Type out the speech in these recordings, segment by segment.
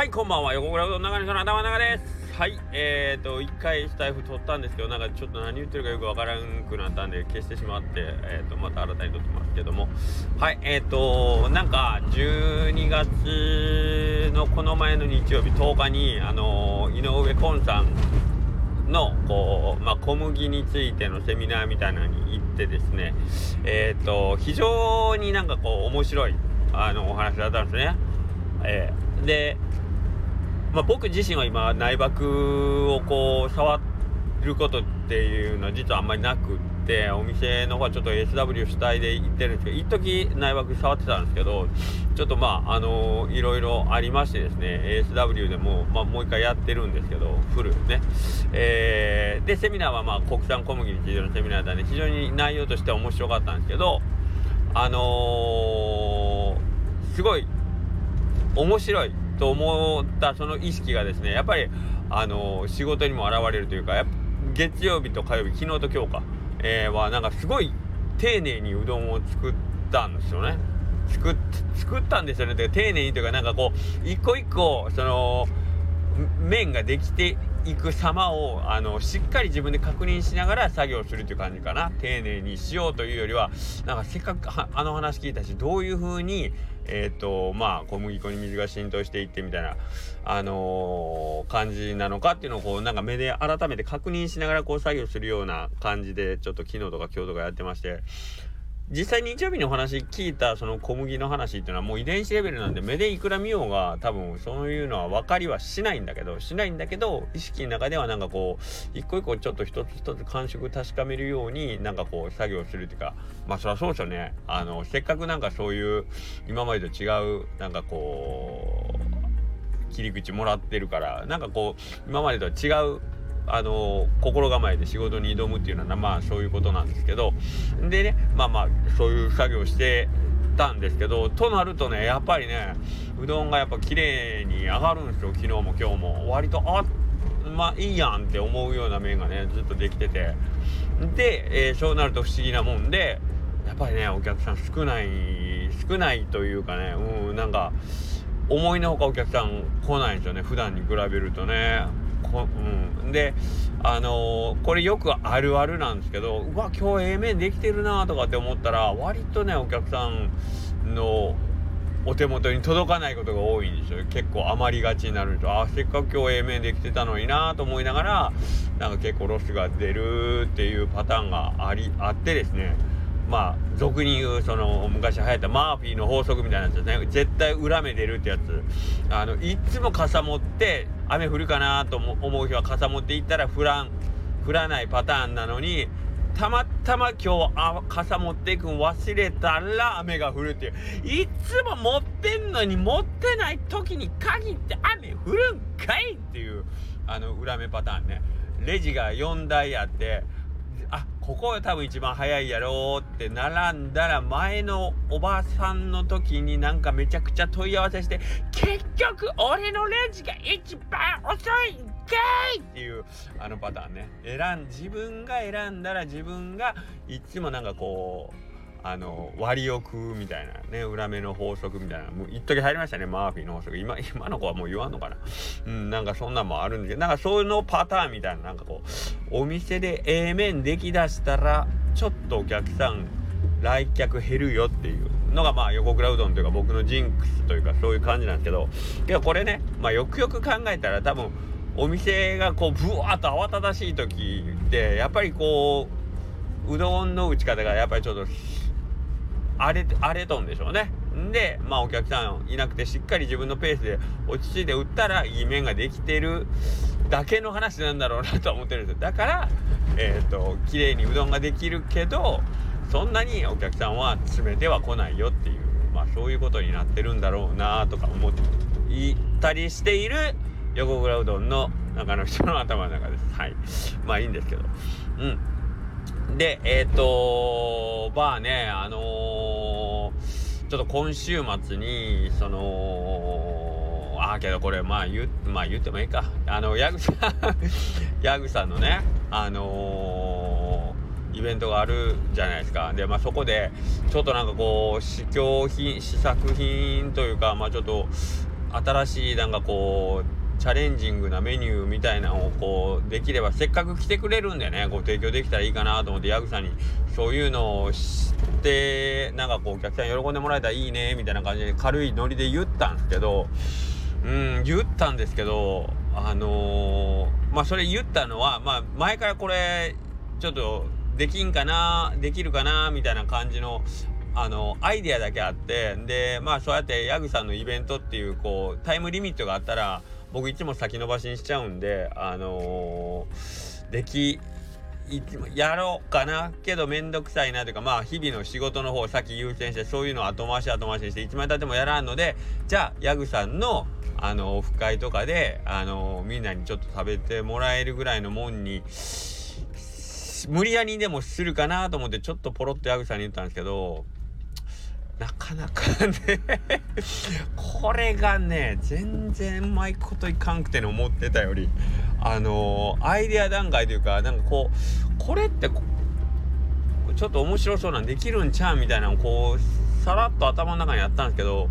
はい、こんばんは。横倉うどん長野の頭長です。はい、えーと、一回スタイフ撮ったんですけど、なんかちょっと何言ってるかよくわからんくなったんで、消してしまって、えーと、また新たに撮ってますけども。はい、えーと、なんか、12月のこの前の日曜日10日に、あのー、井上昆さんのこう、まあ、小麦についてのセミナーみたいなのに行ってですね、えーと、非常になんかこう面白いあのお話だったんですね。えー、でまあ、僕自身は今内爆をこう触ることっていうのは実はあんまりなくってお店の方はちょっと SW 主体で行ってるんですけど一時内爆触ってたんですけどちょっとまああの、いろいろありましてですね SW でも、まあ、もう一回やってるんですけどフルね、えー、でセミナーはまあ国産小麦についてのセミナーだね。非常に内容としては面白かったんですけどあのー、すごい面白いと思ったその意識がですねやっぱりあの仕事にも現れるというか月曜日と火曜日昨日と今日か、えー、はなんかすごい丁寧にうどんを作ったんですよね。作作ったんですよね。丁寧にというかなんかこう一個一個その麺ができていく様をあのしっかり自分で確認しながら作業するという感じかな。丁寧にしようというよりはなんかせっかくあの話聞いたしどういう風にえっ、ー、とまあ小麦粉に水が浸透していってみたいなあのー、感じなのかっていうのをこうなんか目で改めて確認しながらこう作業するような感じでちょっと昨日とか今日とかやってまして実際日曜日のお話聞いたその小麦の話っていうのはもう遺伝子レベルなんで目でいくら見ようが多分そういうのは分かりはしないんだけどしないんだけど意識の中ではなんかこう一個一個ちょっと一つ一つ感触確かめるようになんかこう作業するっていうかまあそりゃそうですよね。あのせっかくなんかそういう今までと違うなんかこう切り口もらってるからなんかこう今までとは違うあの心構えで仕事に挑むっていうのはまあそういうことなんですけど。でねまあまあそういう作業してたんですけどとなるとねやっぱりねうどんがやっぱ綺麗に上がるんですよ。昨日も今日も。割とあまあいいやんって思うような麺がねずっとできてて。で、えー、そうなると不思議なもんでやっぱりねお客さん少ない少ないというかねうんなんか思いのほかお客さん来ないんですよね。普段に比べるとね。こうん、であのー、これよくあるあるなんですけどうわ今日 A 面できてるなとかって思ったら割とねお客さんのお手元に届かないことが多いんですよ。結構余りがちになるとあせっかく今日 A 面できてたのになと思いながらなんか結構ロスが出るっていうパターンがありあってですね。まあ俗に言うその昔流行ったマーフィーの法則みたいなやつですね。絶対裏目出るってやつ。あのいつも傘持って雨降るかなと思う日は傘持っていったら降らん降らないパターンなのにたまたま今日あ傘持っていくん忘れたら雨が降るっていう。いつも持ってんのに持ってない時に限って雨降るんかいっていうあの裏目パターンね。レジが4台あってあここが多分一番早いやろうって並んだら前のおばさんの時になんかめちゃくちゃ問い合わせして結局俺のレンジが一番遅いんかいっていうあのパターンね。選ん自分が選んだら自分がいつもなんかこうあの割を食うみたいなね裏目の法則みたいなもう一時入りましたねマーフィーの法則。今今の子はもう言わんのかな。うんなんかそんなんもあるんですけどなんかそういうのパターンみたいななんかこうお店で A 面できだしたらちょっとお客さん来客減るよっていうのがまあ横倉うどんというか僕のジンクスというかそういう感じなんですけどけどこれねまあよくよく考えたら多分お店がこうブワーッと慌ただしい時ってやっぱりこううどんの打ち方がやっぱりちょっと荒れ荒れとんでしょうね。んでまあお客さんいなくてしっかり自分のペースで落ち着いて打ったらいい面ができてるだけの話なんだろうなと思ってるんですよ。だからえっ、ー、と綺麗にうどんができるけどそんなにお客さんは詰めては来ないよっていうまあそういうことになってるんだろうなとか思っていたりしている横倉うどんの中の人の頭の中です。はい。まあいいんですけど。うん。で、えっ、ー、とまあね、あのー、ちょっと今週末に、その、ああ、けどこれ、まあ言、まあ言ってもいいか。あの、ヤグさん ヤグさんのね、あのー、イベントがあるじゃないですか。で、まあそこで、ちょっとなんかこう、試供品、試作品というか、まあちょっと、新しいなんかこうチャレンジングなメニューみたいなのをこうできればせっかく来てくれるんでねご提供できたらいいかなと思ってヤグさんにそういうのを知ってなんかこうお客さん喜んでもらえたらいいねみたいな感じで軽いノリで言ったんですけどうん言ったんですけどあのー、まあそれ言ったのはまあ前からこれちょっとできんかなできるかなみたいな感じのあのアイデアだけあってでまあそうやってヤグさんのイベントっていうこうタイムリミットがあったら僕いつも先延ばしにしちゃうんであのー、できやろうかなけどめんどくさいなというかまあ日々の仕事の方を先優先してそういうのを後回し後回しにして1枚経ってもやらんのでじゃあヤグさんのあのオフ会とかであのみんなにちょっと食べてもらえるぐらいのもんに無理やりでもするかなと思ってちょっとポロッとヤグさんに言ったんですけどなかなかねこれがね全然うまいこといかんくてね思ってたよりあのー、アイデア段階というかなんかこうこれってちょっと面白そうなんできるんちゃうみたいなのこうさらっと頭の中にあったんですけど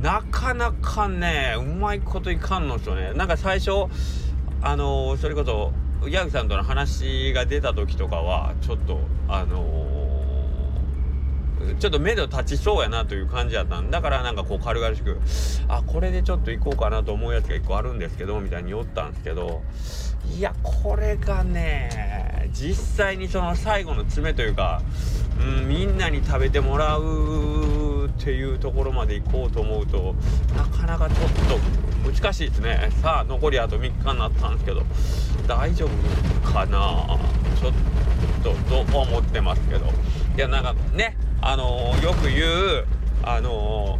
なかなかねうまいこといかんのですよね。なんか最初あのー、それこそヤグさんとの話が出た時とかはちょっとあのーちょっと目処立ちそうやなという感じやったんだからなんかこう軽々しくあこれでちょっと行こうかなと思うやつが1個あるんですけどみたいに言ったんですけどいやこれがね実際にその最後の詰めというか、うん、みんなに食べてもらうっていうところまで行こうと思うとなかなかちょっと難しいですね。さあ残りあと3日になったんですけど大丈夫かな？ちょっとと思ってますけど。いやなんかねあの、よく言うあの、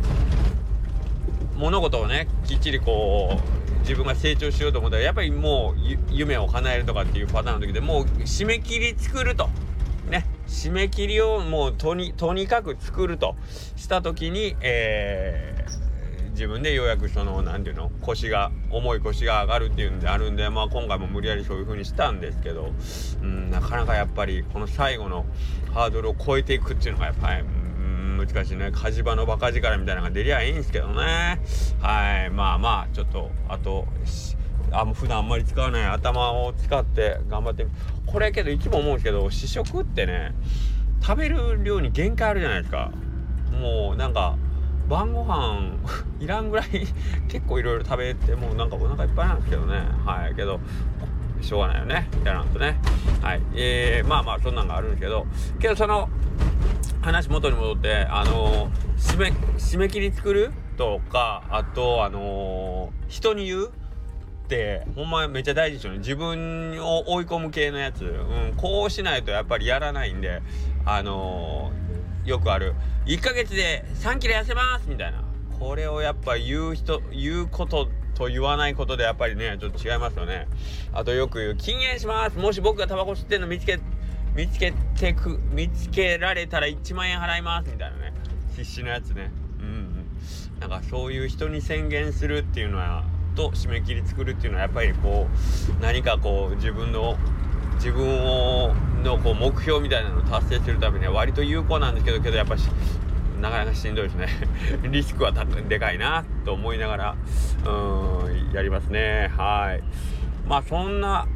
物事をねきっちりこう自分が成長しようと思ったらやっぱりもう夢を叶えるとかっていうパターンの時でもう締め切り作ると。ね。締め切りをもうとにとにかく作るとした時に、えー、自分でようやくその何て言うの腰が重い腰が上がるっていうんであるんで、まあ、今回も無理やりそういう風にしたんですけど、うん、なかなかやっぱりこの最後のハードルを超えていくっていうのがやっぱり、難しいね。火事場のバカ力みたいなのが出りゃいいんですけどね。はい。まあまあちょっとあとあ普段あんまり使わない頭を使って頑張ってこれけどいつも思うんですけど試食ってね食べる量に限界あるじゃないですか。もうなんか晩ご飯いらんぐらい結構いろいろ食べてもうなんかお腹いっぱいなんですけどね。はい。けどしょうがないよね。やらんとね。はい。えー、まあまあそんなんがあるんですけど。けどその話元に戻ってあの、締め締め切り作るとかあとあの、人に言うってほんまめっちゃ大事ですよね。自分を追い込む系のやつ、うん、こうしないとやっぱりやらないんであのー、よくある。1ヶ月で3キロ痩せますみたいな。これをやっぱ言う人言うことと言わないことでやっぱりねちょっと違いますよね。あとよく言う禁煙します。もし僕がタバコ吸ってんの見つけ見つけてく見つけられたら1万円払いますみたいなね。必死のやつね。うん、うん、なんかそういう人に宣言するっていうのはと締め切り作るっていうのはやっぱりこう何かこう自分の自分をのこう目標みたいなのを達成するためには割と有効なんですけどけどやっぱしなかなかしんどいですね。リスクはでかいなと思いながらうんやりますね。はい。まあそんな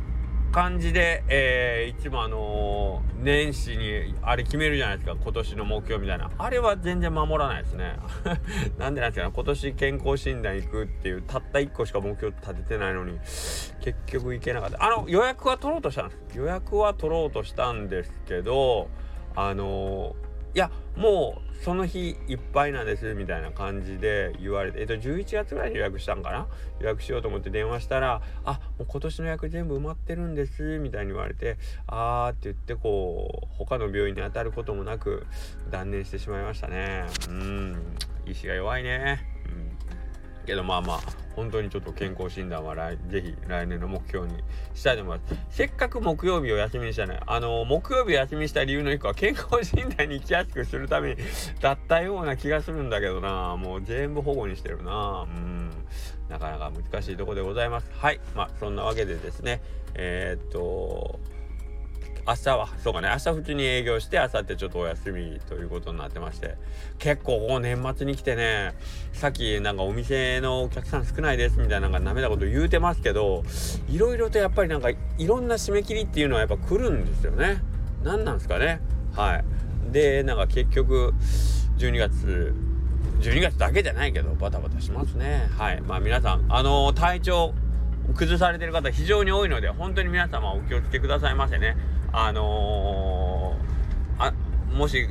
感じで、えー、いつもあのー、年始にあれ決めるじゃないですか。今年の目標みたいな。あれは全然守らないですね。なんでなんですか今年健康診断行くっていうたった1個しか目標立ててないのに結局行けなかった。あの予約は取ろうとしたんです。予約は取ろうとしたんですけどあのーいやもうその日いっぱいなんですみたいな感じで言われてえっと11月ぐらいに予約したんかな。予約しようと思って電話したらあもう今年の予約全部埋まってるんですみたいに言われてあーって言ってこう他の病院に当たることもなく断念してしまいましたね。うん。意志が弱いね。うん。けどまあまあ本当にちょっと健康診断は来ぜひ来年の目標にしたいと思います。せっかく木曜日を休みにしたね、あの、木曜日休みにした理由の一個は健康診断に行きやすくするためにだったような気がするんだけどな、もう全部保護にしてるな、うん。なかなか難しいとこでございます。はい。まあ、そんなわけでですね、えー、っと、明日はそうかね。明日普通に営業して明後日ちょっとお休みということになってまして。結構こう年末に来てねさっきなんかお店のお客さん少ないですみたいななんかなめたこと言うてますけどいろいろとやっぱりなんかいろんな締め切りっていうのはやっぱ来るんですよね。何なんですかね。はい。でなんか結局12月12月だけじゃないけどバタバタしますね。はい。まあ皆さんあのー、体調崩されてる方非常に多いので本当に皆様お気をつけくださいませね。あのー、あもし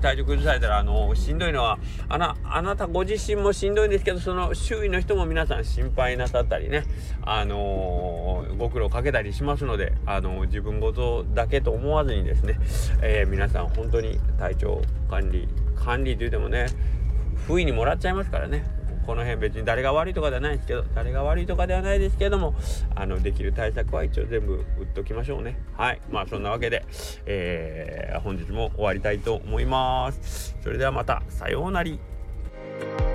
体調崩されたら、あのー、しんどいのはあなあなたご自身もしんどいんですけどその周囲の人も皆さん心配なさったりね、あのー、ご苦労かけたりしますので、あの自分事だけと思わずにですね、え皆さん本当に体調管理管理というてもね不意にもらっちゃいますからね。この辺別に誰が悪いとかではないですけど誰が悪いとかではないですけどもあのできる対策は一応全部打っときましょうね。はい。まあそんなわけで、えー、本日も終わりたいと思います。それではまた。さようなら。